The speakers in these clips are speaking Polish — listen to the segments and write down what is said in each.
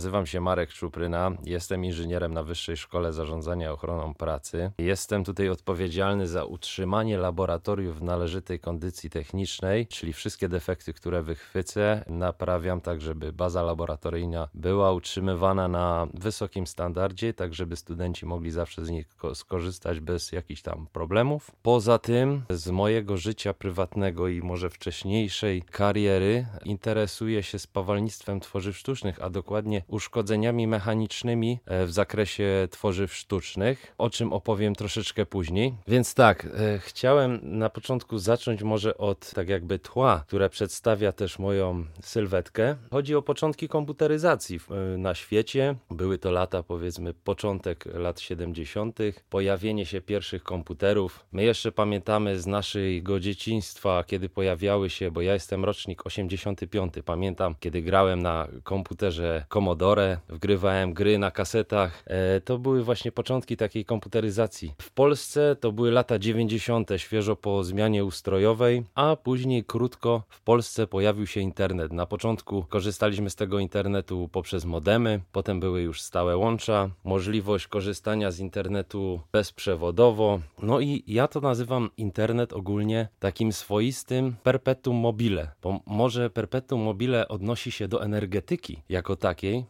Nazywam się Marek Czupryna, jestem inżynierem na Wyższej Szkole Zarządzania Ochroną Pracy. Jestem tutaj odpowiedzialny za utrzymanie laboratoriów w należytej kondycji technicznej, czyli wszystkie defekty, które wychwycę, naprawiam tak, żeby baza laboratoryjna była utrzymywana na wysokim standardzie, tak żeby studenci mogli zawsze z nich skorzystać bez jakichś tam problemów. Poza tym z mojego życia prywatnego i może wcześniejszej kariery interesuję się spawalnictwem tworzyw sztucznych, a dokładnie uszkodzeniami mechanicznymi e, w zakresie tworzyw sztucznych, o czym opowiem troszeczkę później. Więc tak, e, chciałem na początku zacząć może od tak jakby tła, które przedstawia też moją sylwetkę. Chodzi o początki komputeryzacji e, na świecie. Były to lata, powiedzmy, początek lat 70., pojawienie się pierwszych komputerów. My jeszcze pamiętamy z naszego dzieciństwa, kiedy pojawiały się, bo ja jestem rocznik 85, pamiętam, kiedy grałem na komputerze Commodore Commodore, wgrywałem gry na kasetach. E, to były właśnie początki takiej komputeryzacji. W Polsce to były lata 90., świeżo po zmianie ustrojowej, a później krótko w Polsce pojawił się internet. Na początku korzystaliśmy z tego internetu poprzez modemy, potem były już stałe łącza, możliwość korzystania z internetu bezprzewodowo. No i ja to nazywam internet ogólnie takim swoistym perpetuum mobile, bo może perpetuum mobile odnosi się do energetyki jako takiej,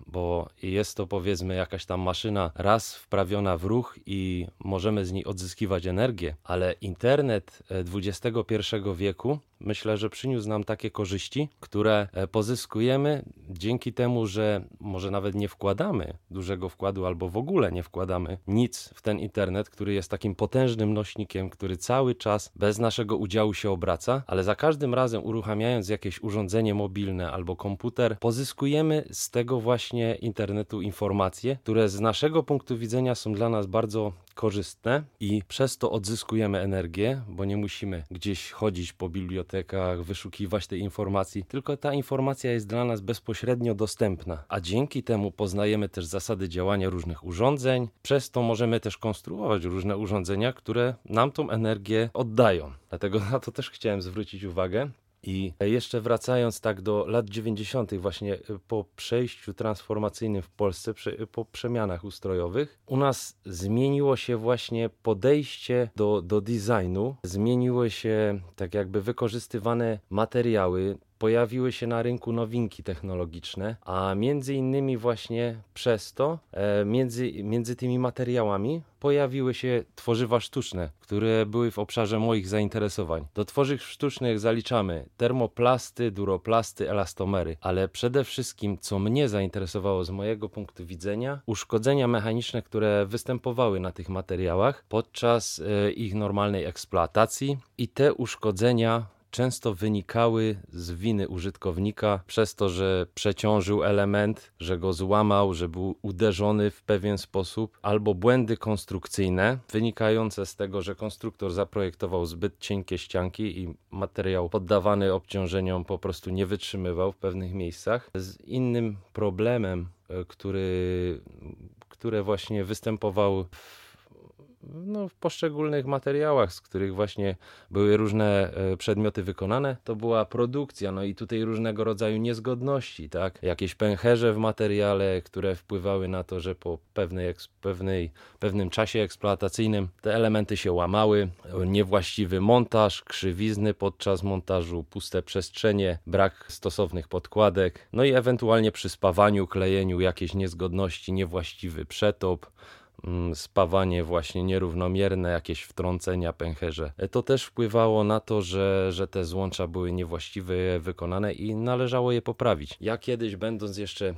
bo jest to powiedzmy jakaś tam maszyna raz wprawiona w ruch i możemy z niej odzyskiwać energię, ale internet XXI e, wieku myślę, że przyniósł nam takie korzyści, które e, pozyskujemy dzięki temu, że może nawet nie wkładamy dużego wkładu albo w ogóle nie wkładamy nic w ten internet, który jest takim potężnym nośnikiem, który cały czas bez naszego udziału się obraca, ale za każdym razem uruchamiając jakieś urządzenie mobilne albo komputer, pozyskujemy z tego właśnie internetu informacje, które z naszego punktu widzenia są dla nas bardzo korzystne i przez to odzyskujemy energię, bo nie musimy gdzieś chodzić po bibliotekach, wyszukiwać tej informacji, tylko ta informacja jest dla nas bezpośrednio dostępna, a dzięki temu poznajemy też zasady działania różnych urządzeń, przez to możemy też konstruować różne urządzenia, które nam tą energię oddają. Dlatego na to też chciałem zwrócić uwagę. I jeszcze wracając tak do lat 90., właśnie y, po przejściu transformacyjnym w Polsce, po przemianach ustrojowych, u nas zmieniło się właśnie podejście do, do designu, zmieniły się tak jakby wykorzystywane materiały, pojawiły się na rynku nowinki technologiczne, a między innymi właśnie przez to, e, między, między tymi materiałami pojawiły się tworzywa sztuczne, które były w obszarze moich zainteresowań. Do tworzyw sztucznych zaliczamy termoplasty, duroplasty, elastomery, ale przede wszystkim, co mnie zainteresowało z mojego punktu widzenia, uszkodzenia mechaniczne, które występowały na tych materiałach podczas e, ich normalnej eksploatacji i te uszkodzenia często wynikały z winy użytkownika przez to, że przeciążył element, że go złamał, że był uderzony w pewien sposób, albo błędy konstrukcyjne wynikające z tego, że konstruktor zaprojektował zbyt cienkie ścianki i materiał poddawany obciążeniom po prostu nie wytrzymywał w pewnych miejscach. Z innym problemem, e, który, które właśnie występował w no, w poszczególnych materiałach, z których właśnie były różne e, przedmioty wykonane, to była produkcja, no i tutaj różnego rodzaju niezgodności, tak? Jakieś pęcherze w materiale, które wpływały na to, że po pewnej, pewnej, pewnym czasie eksploatacyjnym te elementy się łamały, niewłaściwy montaż, krzywizny podczas montażu, puste przestrzenie, brak stosownych podkładek, no i ewentualnie przy spawaniu, klejeniu jakieś niezgodności, niewłaściwy przetop, spawanie właśnie nierównomierne, jakieś wtrącenia, pęcherze. E, to też wpływało na to, że, że te złącza były niewłaściwie wykonane i należało je poprawić. Ja kiedyś, będąc jeszcze,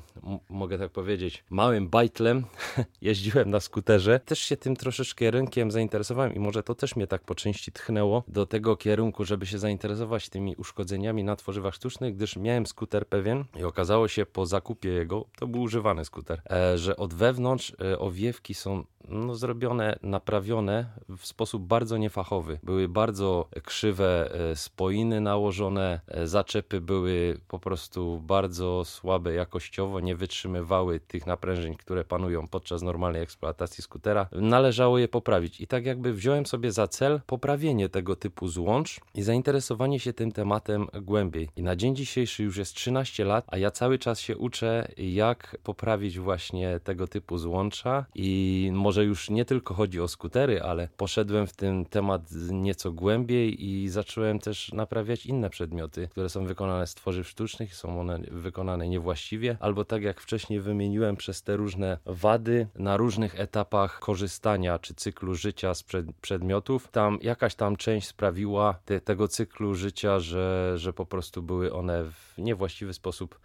mogę tak powiedzieć, małym bajtlem, jeździłem na skuterze, też się tym troszeczkę rynkiem zainteresowałem i może to też mnie tak po części tchnęło do tego kierunku, żeby się zainteresować tymi uszkodzeniami na tworzywach sztucznych, gdyż miałem skuter pewien i okazało się po zakupie jego, to był używany skuter, e, że od wewnątrz e, owiewki są som no, zrobione, naprawione w sposób bardzo niefachowy. Były bardzo krzywe e, spoiny nałożone, e, zaczepy były po prostu bardzo słabe jakościowo, nie wytrzymywały tych naprężeń, które panują podczas normalnej eksploatacji skutera. Należało je poprawić i tak jakby wziąłem sobie za cel poprawienie tego typu złącz i zainteresowanie się tym tematem głębiej. I na dzień dzisiejszy już jest 13 lat, a ja cały czas się uczę, jak poprawić właśnie tego typu złącza i może już nie tylko chodzi o skutery, ale poszedłem w ten temat nieco głębiej i zacząłem też naprawiać inne przedmioty, które są wykonane z tworzyw sztucznych, są one wykonane niewłaściwie, albo tak jak wcześniej wymieniłem, przez te różne wady na różnych etapach korzystania czy cyklu życia z przed, przedmiotów. Tam jakaś tam część sprawiła te, tego cyklu życia, że, że po prostu były one w niewłaściwy sposób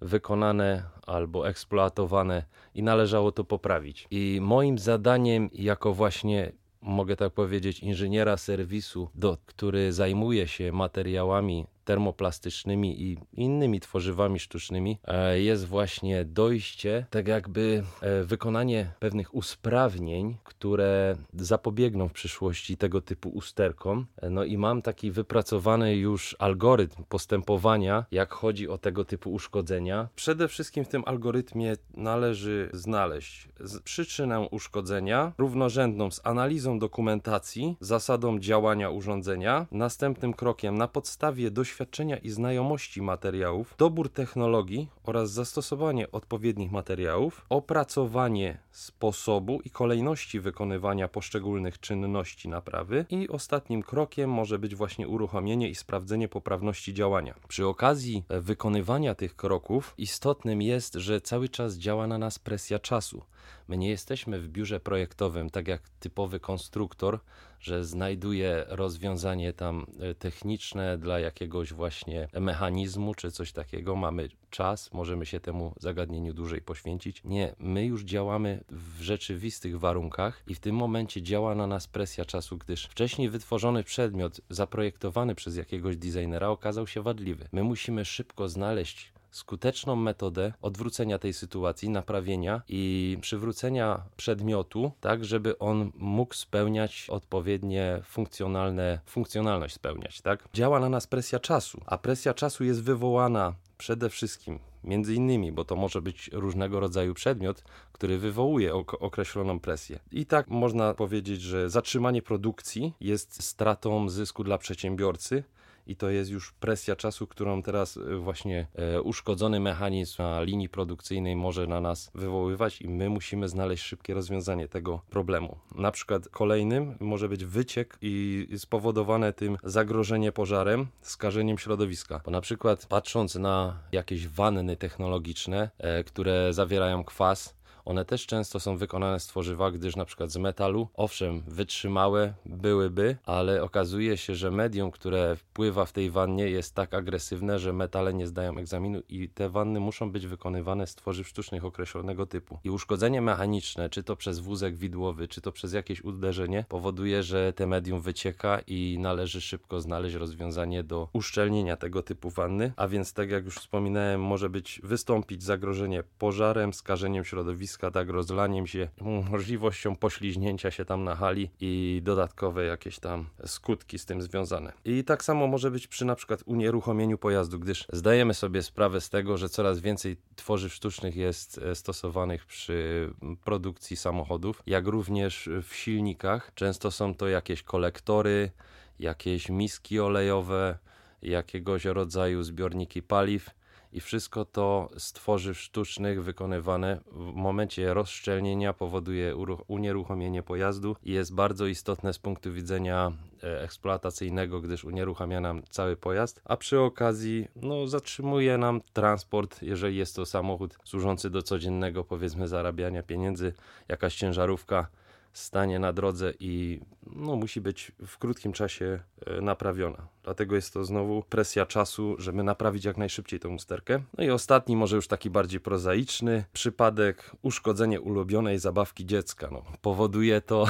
wykonane albo eksploatowane i należało to poprawić. I moim zadaniem jako właśnie mogę tak powiedzieć, inżyniera serwisu, do, który zajmuje się materiałami termoplastycznymi i innymi tworzywami sztucznymi e, jest właśnie dojście, tak jakby e, wykonanie pewnych usprawnień, które zapobiegną w przyszłości tego typu usterkom. E, no i mam taki wypracowany już algorytm postępowania, jak chodzi o tego typu uszkodzenia. Przede wszystkim w tym algorytmie należy znaleźć przyczynę uszkodzenia równorzędną z analizą dokumentacji, zasadą działania urządzenia. Następnym krokiem na podstawie doświadczenia doświadczenia i znajomości materiałów, dobór technologii oraz zastosowanie odpowiednich materiałów, opracowanie sposobu i kolejności wykonywania poszczególnych czynności naprawy i ostatnim krokiem może być właśnie uruchomienie i sprawdzenie poprawności działania. Przy okazji wykonywania tych kroków istotnym jest, że cały czas działa na nas presja czasu. My nie jesteśmy w biurze projektowym, tak jak typowy konstruktor, że znajduje rozwiązanie tam e, techniczne dla jakiegoś właśnie mechanizmu czy coś takiego. Mamy czas, możemy się temu zagadnieniu dłużej poświęcić. Nie, my już działamy w rzeczywistych warunkach i w tym momencie działa na nas presja czasu, gdyż wcześniej wytworzony przedmiot zaprojektowany przez jakiegoś designera okazał się wadliwy. My musimy szybko znaleźć skuteczną metodę odwrócenia tej sytuacji, naprawienia i przywrócenia przedmiotu, tak żeby on mógł spełniać odpowiednie funkcjonalne, funkcjonalność spełniać, tak? Działa na nas presja czasu, a presja czasu jest wywołana przede wszystkim między innymi, bo to może być różnego rodzaju przedmiot, który wywołuje określoną presję. I tak można powiedzieć, że zatrzymanie produkcji jest stratą zysku dla przedsiębiorcy, i to jest już presja czasu, którą teraz e, właśnie e, uszkodzony mechanizm na linii produkcyjnej może na nas wywoływać i my musimy znaleźć szybkie rozwiązanie tego problemu. Na przykład kolejnym może być wyciek i spowodowane tym zagrożenie pożarem, skażeniem środowiska. Bo na przykład patrząc na jakieś wanny technologiczne, e, które zawierają kwas, one też często są wykonane z tworzywa, gdyż na przykład z metalu, owszem, wytrzymałe byłyby, ale okazuje się, że medium, które wpływa w tej wannie jest tak agresywne, że metale nie zdają egzaminu i te wanny muszą być wykonywane z tworzyw sztucznych określonego typu. I uszkodzenie mechaniczne, czy to przez wózek widłowy, czy to przez jakieś uderzenie, powoduje, że te medium wycieka i należy szybko znaleźć rozwiązanie do uszczelnienia tego typu wanny, a więc tak jak już wspominałem, może być wystąpić zagrożenie pożarem, skażeniem środowiska, tak rozlaniem się, możliwością pośliźnięcia się tam na hali i dodatkowe jakieś tam skutki z tym związane. I tak samo może być przy na przykład unieruchomieniu pojazdu, gdyż zdajemy sobie sprawę z tego, że coraz więcej tworzyw sztucznych jest e, stosowanych przy produkcji samochodów, jak również w silnikach. Często są to jakieś kolektory, jakieś miski olejowe, jakiegoś rodzaju zbiorniki paliw i wszystko to z tworzyw sztucznych wykonywane w momencie rozszczelnienia powoduje unieruchomienie pojazdu i jest bardzo istotne z punktu widzenia e, eksploatacyjnego, gdyż unieruchamia nam cały pojazd, a przy okazji no, zatrzymuje nam transport, jeżeli jest to samochód służący do codziennego powiedzmy zarabiania pieniędzy, jakaś ciężarówka stanie na drodze i no, musi być w krótkim czasie e, naprawiona. Dlatego jest to znowu presja czasu, żeby naprawić jak najszybciej tą usterkę. No i ostatni, może już taki bardziej prozaiczny przypadek, uszkodzenie ulubionej zabawki dziecka. No, powoduje to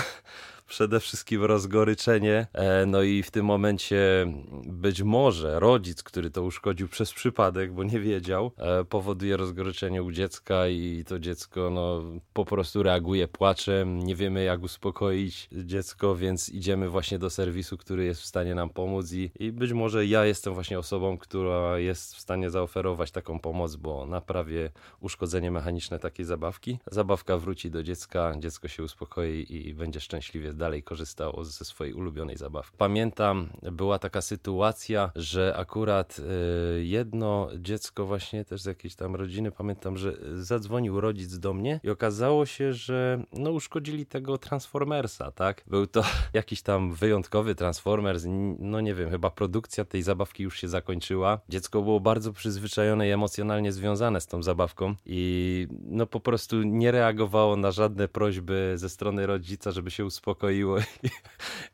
przede wszystkim rozgoryczenie. E, no i w tym momencie być może rodzic, który to uszkodził przez przypadek, bo nie wiedział, e, powoduje rozgoryczenie u dziecka i to dziecko no, po prostu reaguje płaczem. Nie wiemy, jak uspokoić dziecko, więc idziemy właśnie do serwisu, który jest w stanie nam pomóc i, i być może ja jestem właśnie osobą, która jest w stanie zaoferować taką pomoc, bo naprawię uszkodzenie mechaniczne takiej zabawki. Zabawka wróci do dziecka, dziecko się uspokoi i będzie szczęśliwie dalej korzystało ze swojej ulubionej zabawki. Pamiętam, była taka sytuacja, że akurat y, jedno dziecko właśnie też z jakiejś tam rodziny, pamiętam, że zadzwonił rodzic do mnie i okazało się, że no uszkodzili tego Transformersa, tak? Był to jakiś tam wyjątkowy Transformers, no nie wiem, chyba produkcja tej zabawki już się zakończyła. Dziecko było bardzo przyzwyczajone i emocjonalnie związane z tą zabawką i no po prostu nie reagowało na żadne prośby ze strony rodzica, żeby się uspokoiło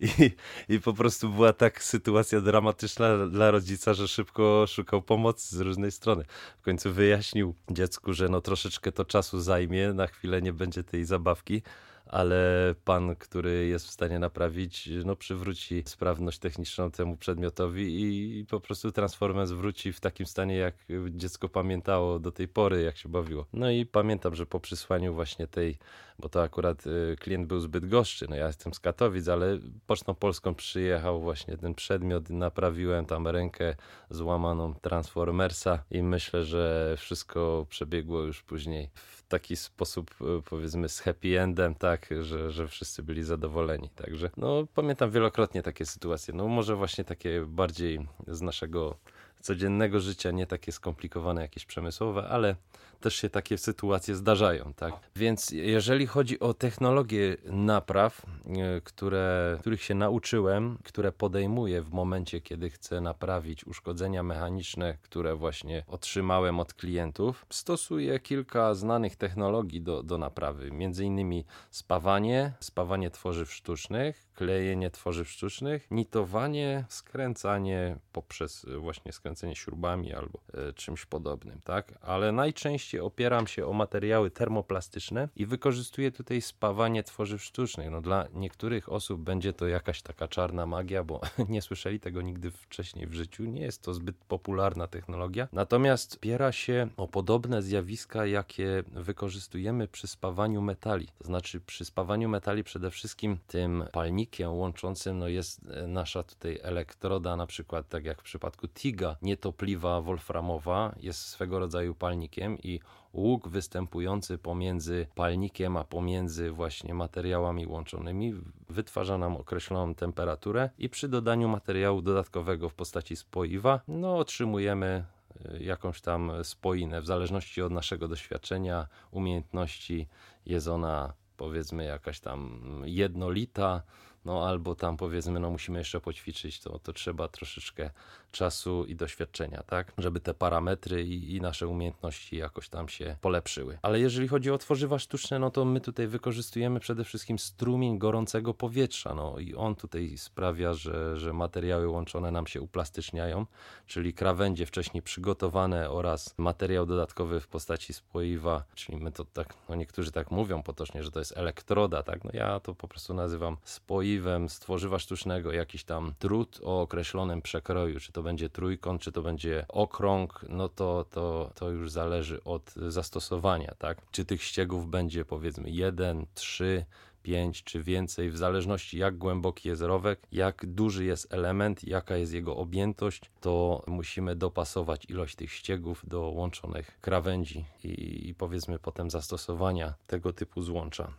i, i, i po prostu była tak sytuacja dramatyczna dla rodzica, że szybko szukał pomocy z różnej strony. W końcu wyjaśnił dziecku, że no troszeczkę to czasu zajmie, na chwilę nie będzie tej zabawki, ale pan, który jest w stanie naprawić, no przywróci sprawność techniczną temu przedmiotowi i, i po prostu Transformers wróci w takim stanie, jak dziecko pamiętało do tej pory, jak się bawiło. No i pamiętam, że po przysłaniu właśnie tej, bo to akurat y, klient był zbyt goszczy, no ja jestem z Katowic, ale Pocztą Polską przyjechał właśnie ten przedmiot, naprawiłem tam rękę złamaną Transformersa i myślę, że wszystko przebiegło już później w taki sposób, y, powiedzmy, z happy endem, tak, że, że wszyscy byli zadowoleni. Także, no, pamiętam wielokrotnie takie sytuacje. No, może właśnie takie bardziej z naszego codziennego życia, nie takie skomplikowane, jakieś przemysłowe, ale też się takie sytuacje zdarzają, tak? Więc jeżeli chodzi o technologie napraw, e, które, których się nauczyłem, które podejmuję w momencie, kiedy chcę naprawić uszkodzenia mechaniczne, które właśnie otrzymałem od klientów, stosuję kilka znanych technologii do, do naprawy, między innymi spawanie, spawanie tworzyw sztucznych, klejenie tworzyw sztucznych, nitowanie, skręcanie poprzez właśnie skręcenie śrubami albo e, czymś podobnym, tak? Ale najczęściej opieram się o materiały termoplastyczne i wykorzystuję tutaj spawanie tworzyw sztucznych. No dla niektórych osób będzie to jakaś taka czarna magia, bo nie słyszeli tego nigdy wcześniej w życiu. Nie jest to zbyt popularna technologia. Natomiast opiera się o podobne zjawiska, jakie wykorzystujemy przy spawaniu metali. To znaczy przy spawaniu metali przede wszystkim tym palnikiem łączącym no jest e, nasza tutaj elektroda, na przykład tak jak w przypadku TIGA, nietopliwa wolframowa jest swego rodzaju palnikiem i łuk występujący pomiędzy palnikiem a pomiędzy właśnie materiałami łączonymi wytwarza nam określoną temperaturę i przy dodaniu materiału dodatkowego w postaci spoiwa no otrzymujemy e, jakąś tam spoinę. W zależności od naszego doświadczenia, umiejętności jest ona powiedzmy jakaś tam jednolita, no albo tam powiedzmy, no musimy jeszcze poćwiczyć, to, to trzeba troszeczkę czasu i doświadczenia, tak, żeby te parametry i, i, nasze umiejętności jakoś tam się polepszyły. Ale jeżeli chodzi o tworzywa sztuczne, no to my tutaj wykorzystujemy przede wszystkim strumień gorącego powietrza, no i on tutaj sprawia, że, że materiały łączone nam się uplastyczniają, czyli krawędzie wcześniej przygotowane oraz materiał dodatkowy w postaci spoiwa, czyli my to tak, no niektórzy tak mówią potocznie, że to jest elektroda, tak, no ja to po prostu nazywam spoiwem z tworzywa sztucznego, jakiś tam drut o określonym przekroju, czy to to będzie trójkąt, czy to będzie okrąg, no to, to, to już zależy od zastosowania, tak? Czy tych ściegów będzie powiedzmy jeden, trzy, pięć czy więcej, w zależności jak głęboki jest rowek, jak duży jest element, jaka jest jego objętość, to musimy dopasować ilość tych ściegów do łączonych krawędzi i, i powiedzmy potem zastosowania tego typu złącza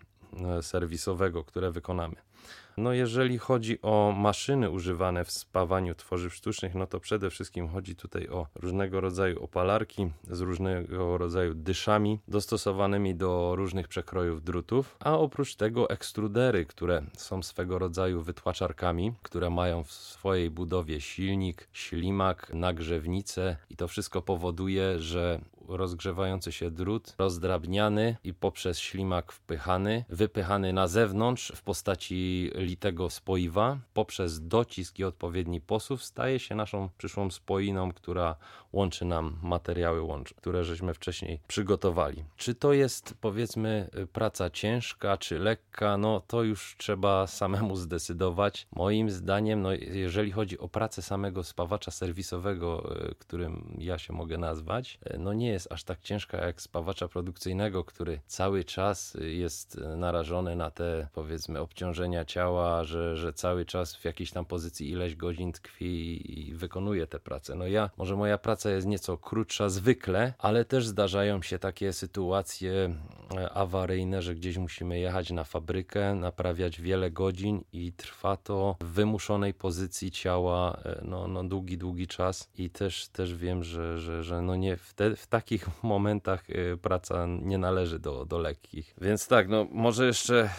e, serwisowego, które wykonamy. No jeżeli chodzi o maszyny używane w spawaniu tworzyw sztucznych, no to przede wszystkim chodzi tutaj o różnego rodzaju opalarki z różnego rodzaju dyszami dostosowanymi do różnych przekrojów drutów, a oprócz tego ekstrudery, które są swego rodzaju wytłaczarkami, które mają w swojej budowie silnik, ślimak, nagrzewnicę i to wszystko powoduje, że rozgrzewający się drut, rozdrabniany i poprzez ślimak wpychany, wypychany na zewnątrz w postaci litego spoiwa, poprzez docisk i odpowiedni posuw staje się naszą przyszłą spoiną, która łączy nam materiały, łącz, które żeśmy wcześniej przygotowali. Czy to jest powiedzmy praca ciężka, czy lekka? No to już trzeba samemu zdecydować. Moim zdaniem, no, jeżeli chodzi o pracę samego spawacza serwisowego, e, którym ja się mogę nazwać, e, no nie jest aż tak ciężka jak spawacza produkcyjnego, który cały czas jest narażony na te powiedzmy obciążenia ciała, że, że cały czas w jakiejś tam pozycji ileś godzin tkwi i wykonuje tę pracę. No ja, może moja praca jest nieco krótsza zwykle, ale też zdarzają się takie sytuacje e, awaryjne, że gdzieś musimy jechać na fabrykę, naprawiać wiele godzin i trwa to w wymuszonej pozycji ciała e, no, no długi, długi czas i też, też wiem, że, że, że no nie w, w takich momentach e, praca nie należy do, do lekkich. Więc tak, no może jeszcze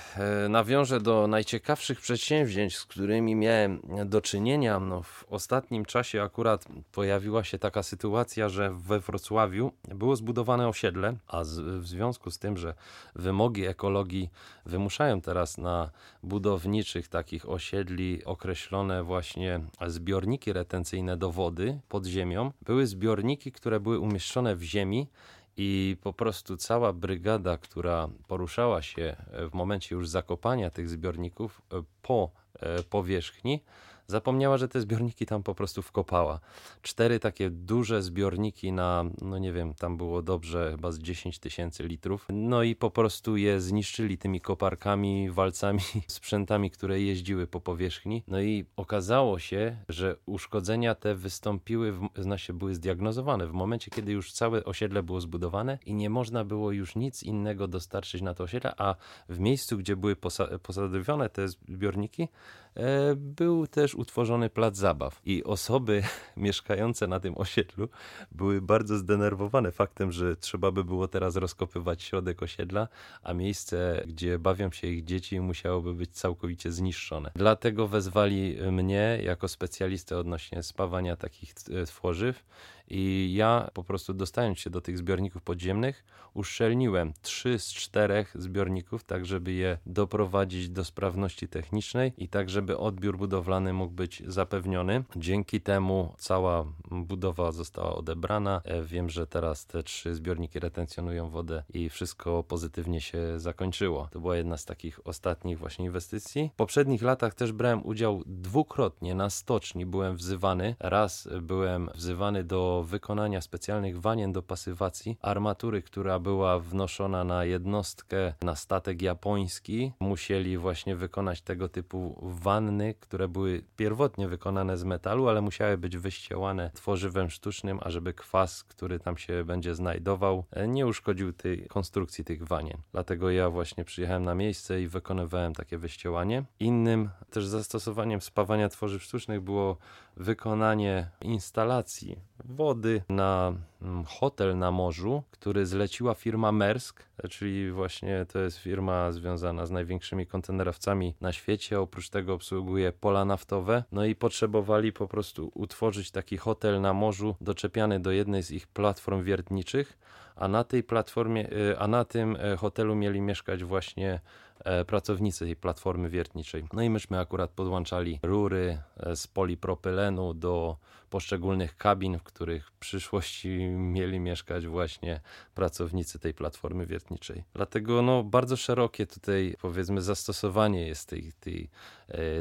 nawiążę do najciekawszych przedsięwzięć, z którymi miałem do czynienia. No, w ostatnim czasie akurat pojawiła się taka sytuacja, że we Wrocławiu było zbudowane osiedle, a z, w związku z tym, że wymogi ekologii wymuszają teraz na budowniczych takich osiedli określone właśnie zbiorniki retencyjne do wody pod ziemią, były zbiorniki, które były umieszczone w ziemi i po prostu cała brygada, która poruszała się w momencie już zakopania tych zbiorników po e, powierzchni, zapomniała, że te zbiorniki tam po prostu wkopała. Cztery takie duże zbiorniki na, no nie wiem, tam było dobrze chyba z 10 tysięcy litrów. No i po prostu je zniszczyli tymi koparkami, walcami, sprzętami, które jeździły po powierzchni. No i okazało się, że uszkodzenia te wystąpiły, w, znaczy były zdiagnozowane w momencie, kiedy już całe osiedle było zbudowane i nie można było już nic innego dostarczyć na to osiedle, a w miejscu, gdzie były posa posadowione te zbiorniki, E, był też utworzony plac zabaw i osoby mieszkające na tym osiedlu były bardzo zdenerwowane faktem, że trzeba by było teraz rozkopywać środek osiedla, a miejsce, gdzie bawią się ich dzieci musiałoby być całkowicie zniszczone. Dlatego wezwali mnie jako specjalistę odnośnie spawania takich tworzyw i ja po prostu dostając się do tych zbiorników podziemnych, uszczelniłem trzy z czterech zbiorników, tak żeby je doprowadzić do sprawności technicznej i tak, żeby odbiór budowlany mógł być zapewniony. Dzięki temu cała budowa została odebrana. E, wiem, że teraz te trzy zbiorniki retencjonują wodę i wszystko pozytywnie się zakończyło. To była jedna z takich ostatnich właśnie inwestycji. W poprzednich latach też brałem udział dwukrotnie na stoczni. Byłem wzywany. Raz byłem wzywany do wykonania specjalnych wanien do pasywacji armatury, która była wnoszona na jednostkę, na statek japoński. Musieli właśnie wykonać tego typu wanny, które były pierwotnie wykonane z metalu, ale musiały być wyściełane tworzywem sztucznym, ażeby kwas, który tam się będzie znajdował, nie uszkodził tej konstrukcji tych wanien. Dlatego ja właśnie przyjechałem na miejsce i wykonywałem takie wyściełanie. Innym też zastosowaniem spawania tworzyw sztucznych było wykonanie instalacji wody na hotel na morzu, który zleciła firma Maersk, czyli właśnie to jest firma związana z największymi kontenerowcami na świecie. Oprócz tego obsługuje pola naftowe. No i potrzebowali po prostu utworzyć taki hotel na morzu doczepiany do jednej z ich platform wiertniczych, a na tej platformie, y, a na tym e, hotelu mieli mieszkać właśnie E, pracownicy tej platformy wiertniczej. No i myśmy akurat podłączali rury e, z polipropylenu do poszczególnych kabin, w których w przyszłości mieli mieszkać właśnie pracownicy tej platformy wiertniczej. Dlatego no, bardzo szerokie tutaj powiedzmy zastosowanie jest tej, tej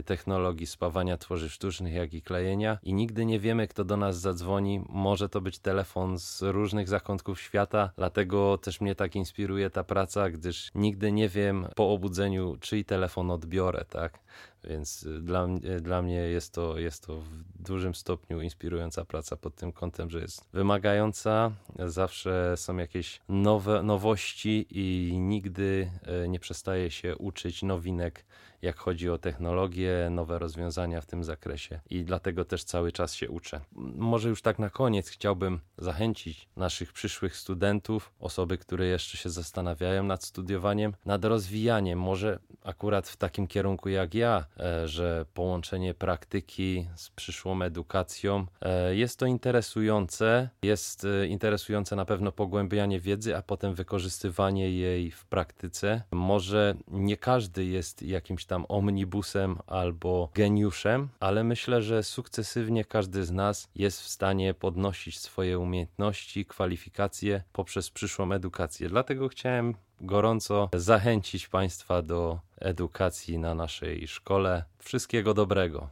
technologii spawania tworzyw sztucznych, jak i klejenia i nigdy nie wiemy, kto do nas zadzwoni. Może to być telefon z różnych zakątków świata, dlatego też mnie tak inspiruje ta praca, gdyż nigdy nie wiem po obudzeniu budzeniu, czyj telefon odbiorę, tak? Więc y, dla, y, dla mnie jest to, jest to w dużym stopniu inspirująca praca pod tym kątem, że jest wymagająca, zawsze są jakieś nowe nowości i nigdy y, nie przestaje się uczyć nowinek jak chodzi o technologię, nowe rozwiązania w tym zakresie i dlatego też cały czas się uczę. Może już tak na koniec chciałbym zachęcić naszych przyszłych studentów, osoby, które jeszcze się zastanawiają nad studiowaniem, nad rozwijaniem, może akurat w takim kierunku jak ja, e, że połączenie praktyki z przyszłą edukacją e, jest to interesujące. Jest e, interesujące na pewno pogłębianie wiedzy, a potem wykorzystywanie jej w praktyce. Może nie każdy jest jakimś tam omnibusem albo geniuszem, ale myślę, że sukcesywnie każdy z nas jest w stanie podnosić swoje umiejętności, kwalifikacje poprzez przyszłą edukację. Dlatego chciałem gorąco zachęcić Państwa do edukacji na naszej szkole. Wszystkiego dobrego.